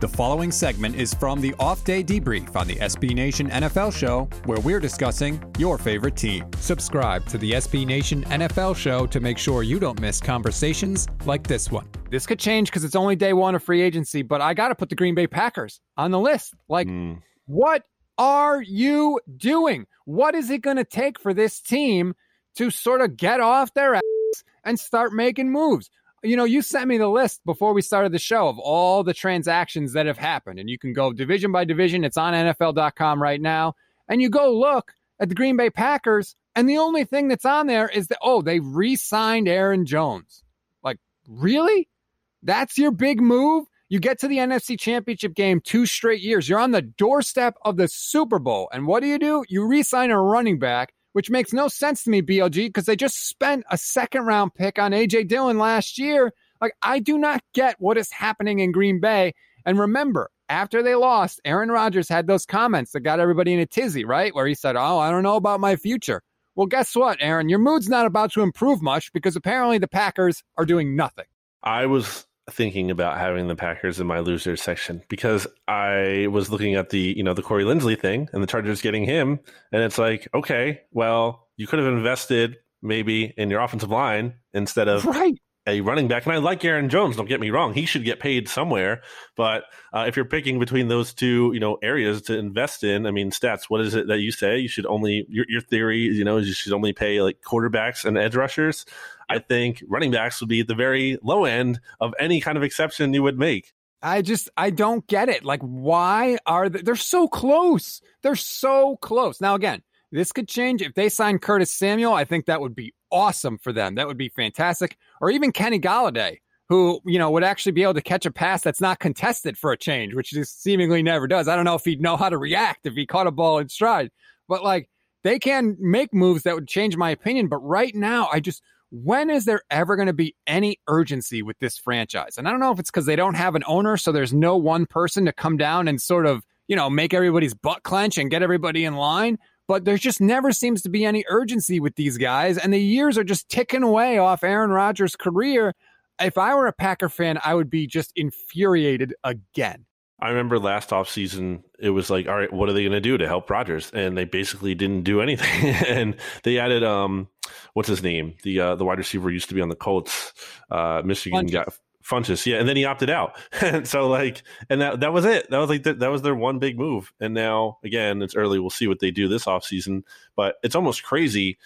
The following segment is from the off day debrief on the SB Nation NFL show, where we're discussing your favorite team. Subscribe to the SB Nation NFL show to make sure you don't miss conversations like this one. This could change because it's only day one of free agency, but I got to put the Green Bay Packers on the list. Like, mm. what are you doing? What is it going to take for this team to sort of get off their ass and start making moves? You know, you sent me the list before we started the show of all the transactions that have happened. And you can go division by division. It's on NFL.com right now. And you go look at the Green Bay Packers. And the only thing that's on there is that, oh, they re signed Aaron Jones. Like, really? That's your big move? You get to the NFC Championship game two straight years. You're on the doorstep of the Super Bowl. And what do you do? You re sign a running back which makes no sense to me, BLG, because they just spent a second round pick on AJ Dillon last year. Like, I do not get what is happening in Green Bay. And remember, after they lost, Aaron Rodgers had those comments that got everybody in a tizzy, right? Where he said, Oh, I don't know about my future. Well, guess what, Aaron? Your mood's not about to improve much because apparently the Packers are doing nothing. I was thinking about having the Packers in my losers section because I was looking at the you know the Corey Linsley thing and the Chargers getting him, and it's like okay, well you could have invested maybe in your offensive line instead of right a running back. And I like Aaron Jones. Don't get me wrong; he should get paid somewhere. But uh, if you're picking between those two, you know, areas to invest in, I mean, stats. What is it that you say? You should only your your theory, you know, you should only pay like quarterbacks and edge rushers. I think running backs would be at the very low end of any kind of exception you would make. I just I don't get it. Like, why are they? They're so close. They're so close. Now, again, this could change if they sign Curtis Samuel. I think that would be awesome for them. That would be fantastic. Or even Kenny Golladay, who you know would actually be able to catch a pass that's not contested for a change, which just seemingly never does. I don't know if he'd know how to react if he caught a ball in stride, but like they can make moves that would change my opinion. But right now, I just when is there ever going to be any urgency with this franchise? And I don't know if it's because they don't have an owner, so there's no one person to come down and sort of, you know, make everybody's butt clench and get everybody in line. But there just never seems to be any urgency with these guys. And the years are just ticking away off Aaron Rodgers' career. If I were a Packer fan, I would be just infuriated again. I remember last offseason, it was like, all right, what are they going to do to help Rodgers? And they basically didn't do anything. and they added, um, what's his name? The uh, the wide receiver used to be on the Colts, uh, Michigan Funchess. guy. Funchess, yeah, and then he opted out. and so like, and that that was it. That was like the, that was their one big move. And now again, it's early. We'll see what they do this offseason. But it's almost crazy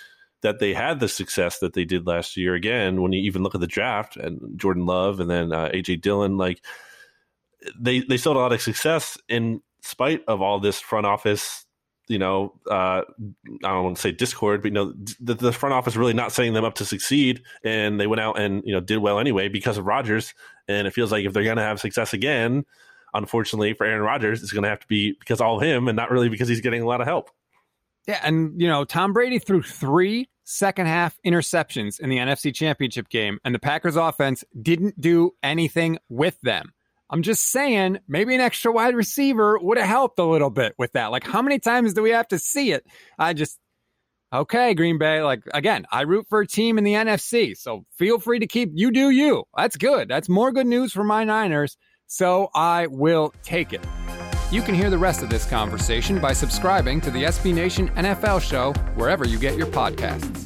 that they had the success that they did last year. Again, when you even look at the draft and Jordan Love and then uh, AJ Dillon, like they they still had a lot of success in spite of all this front office you know, uh, I don't want to say discord, but you know, the, the, front office really not setting them up to succeed, and they went out and you know did well anyway because of Rodgers. And it feels like if they're going to have success again, unfortunately for Aaron Rodgers, it's going to have to be because all of him, and not really because he's getting a lot of help. Yeah, and you know, Tom Brady threw three second half interceptions in the NFC Championship game, and the Packers offense didn't do anything with them. I'm just saying, maybe an extra wide receiver would have helped a little bit with that. Like, how many times do we have to see it? I just, okay, Green Bay. Like, again, I root for a team in the NFC. So feel free to keep, you do you. That's good. That's more good news for my Niners. So I will take it. You can hear the rest of this conversation by subscribing to the SB Nation NFL show wherever you get your podcasts.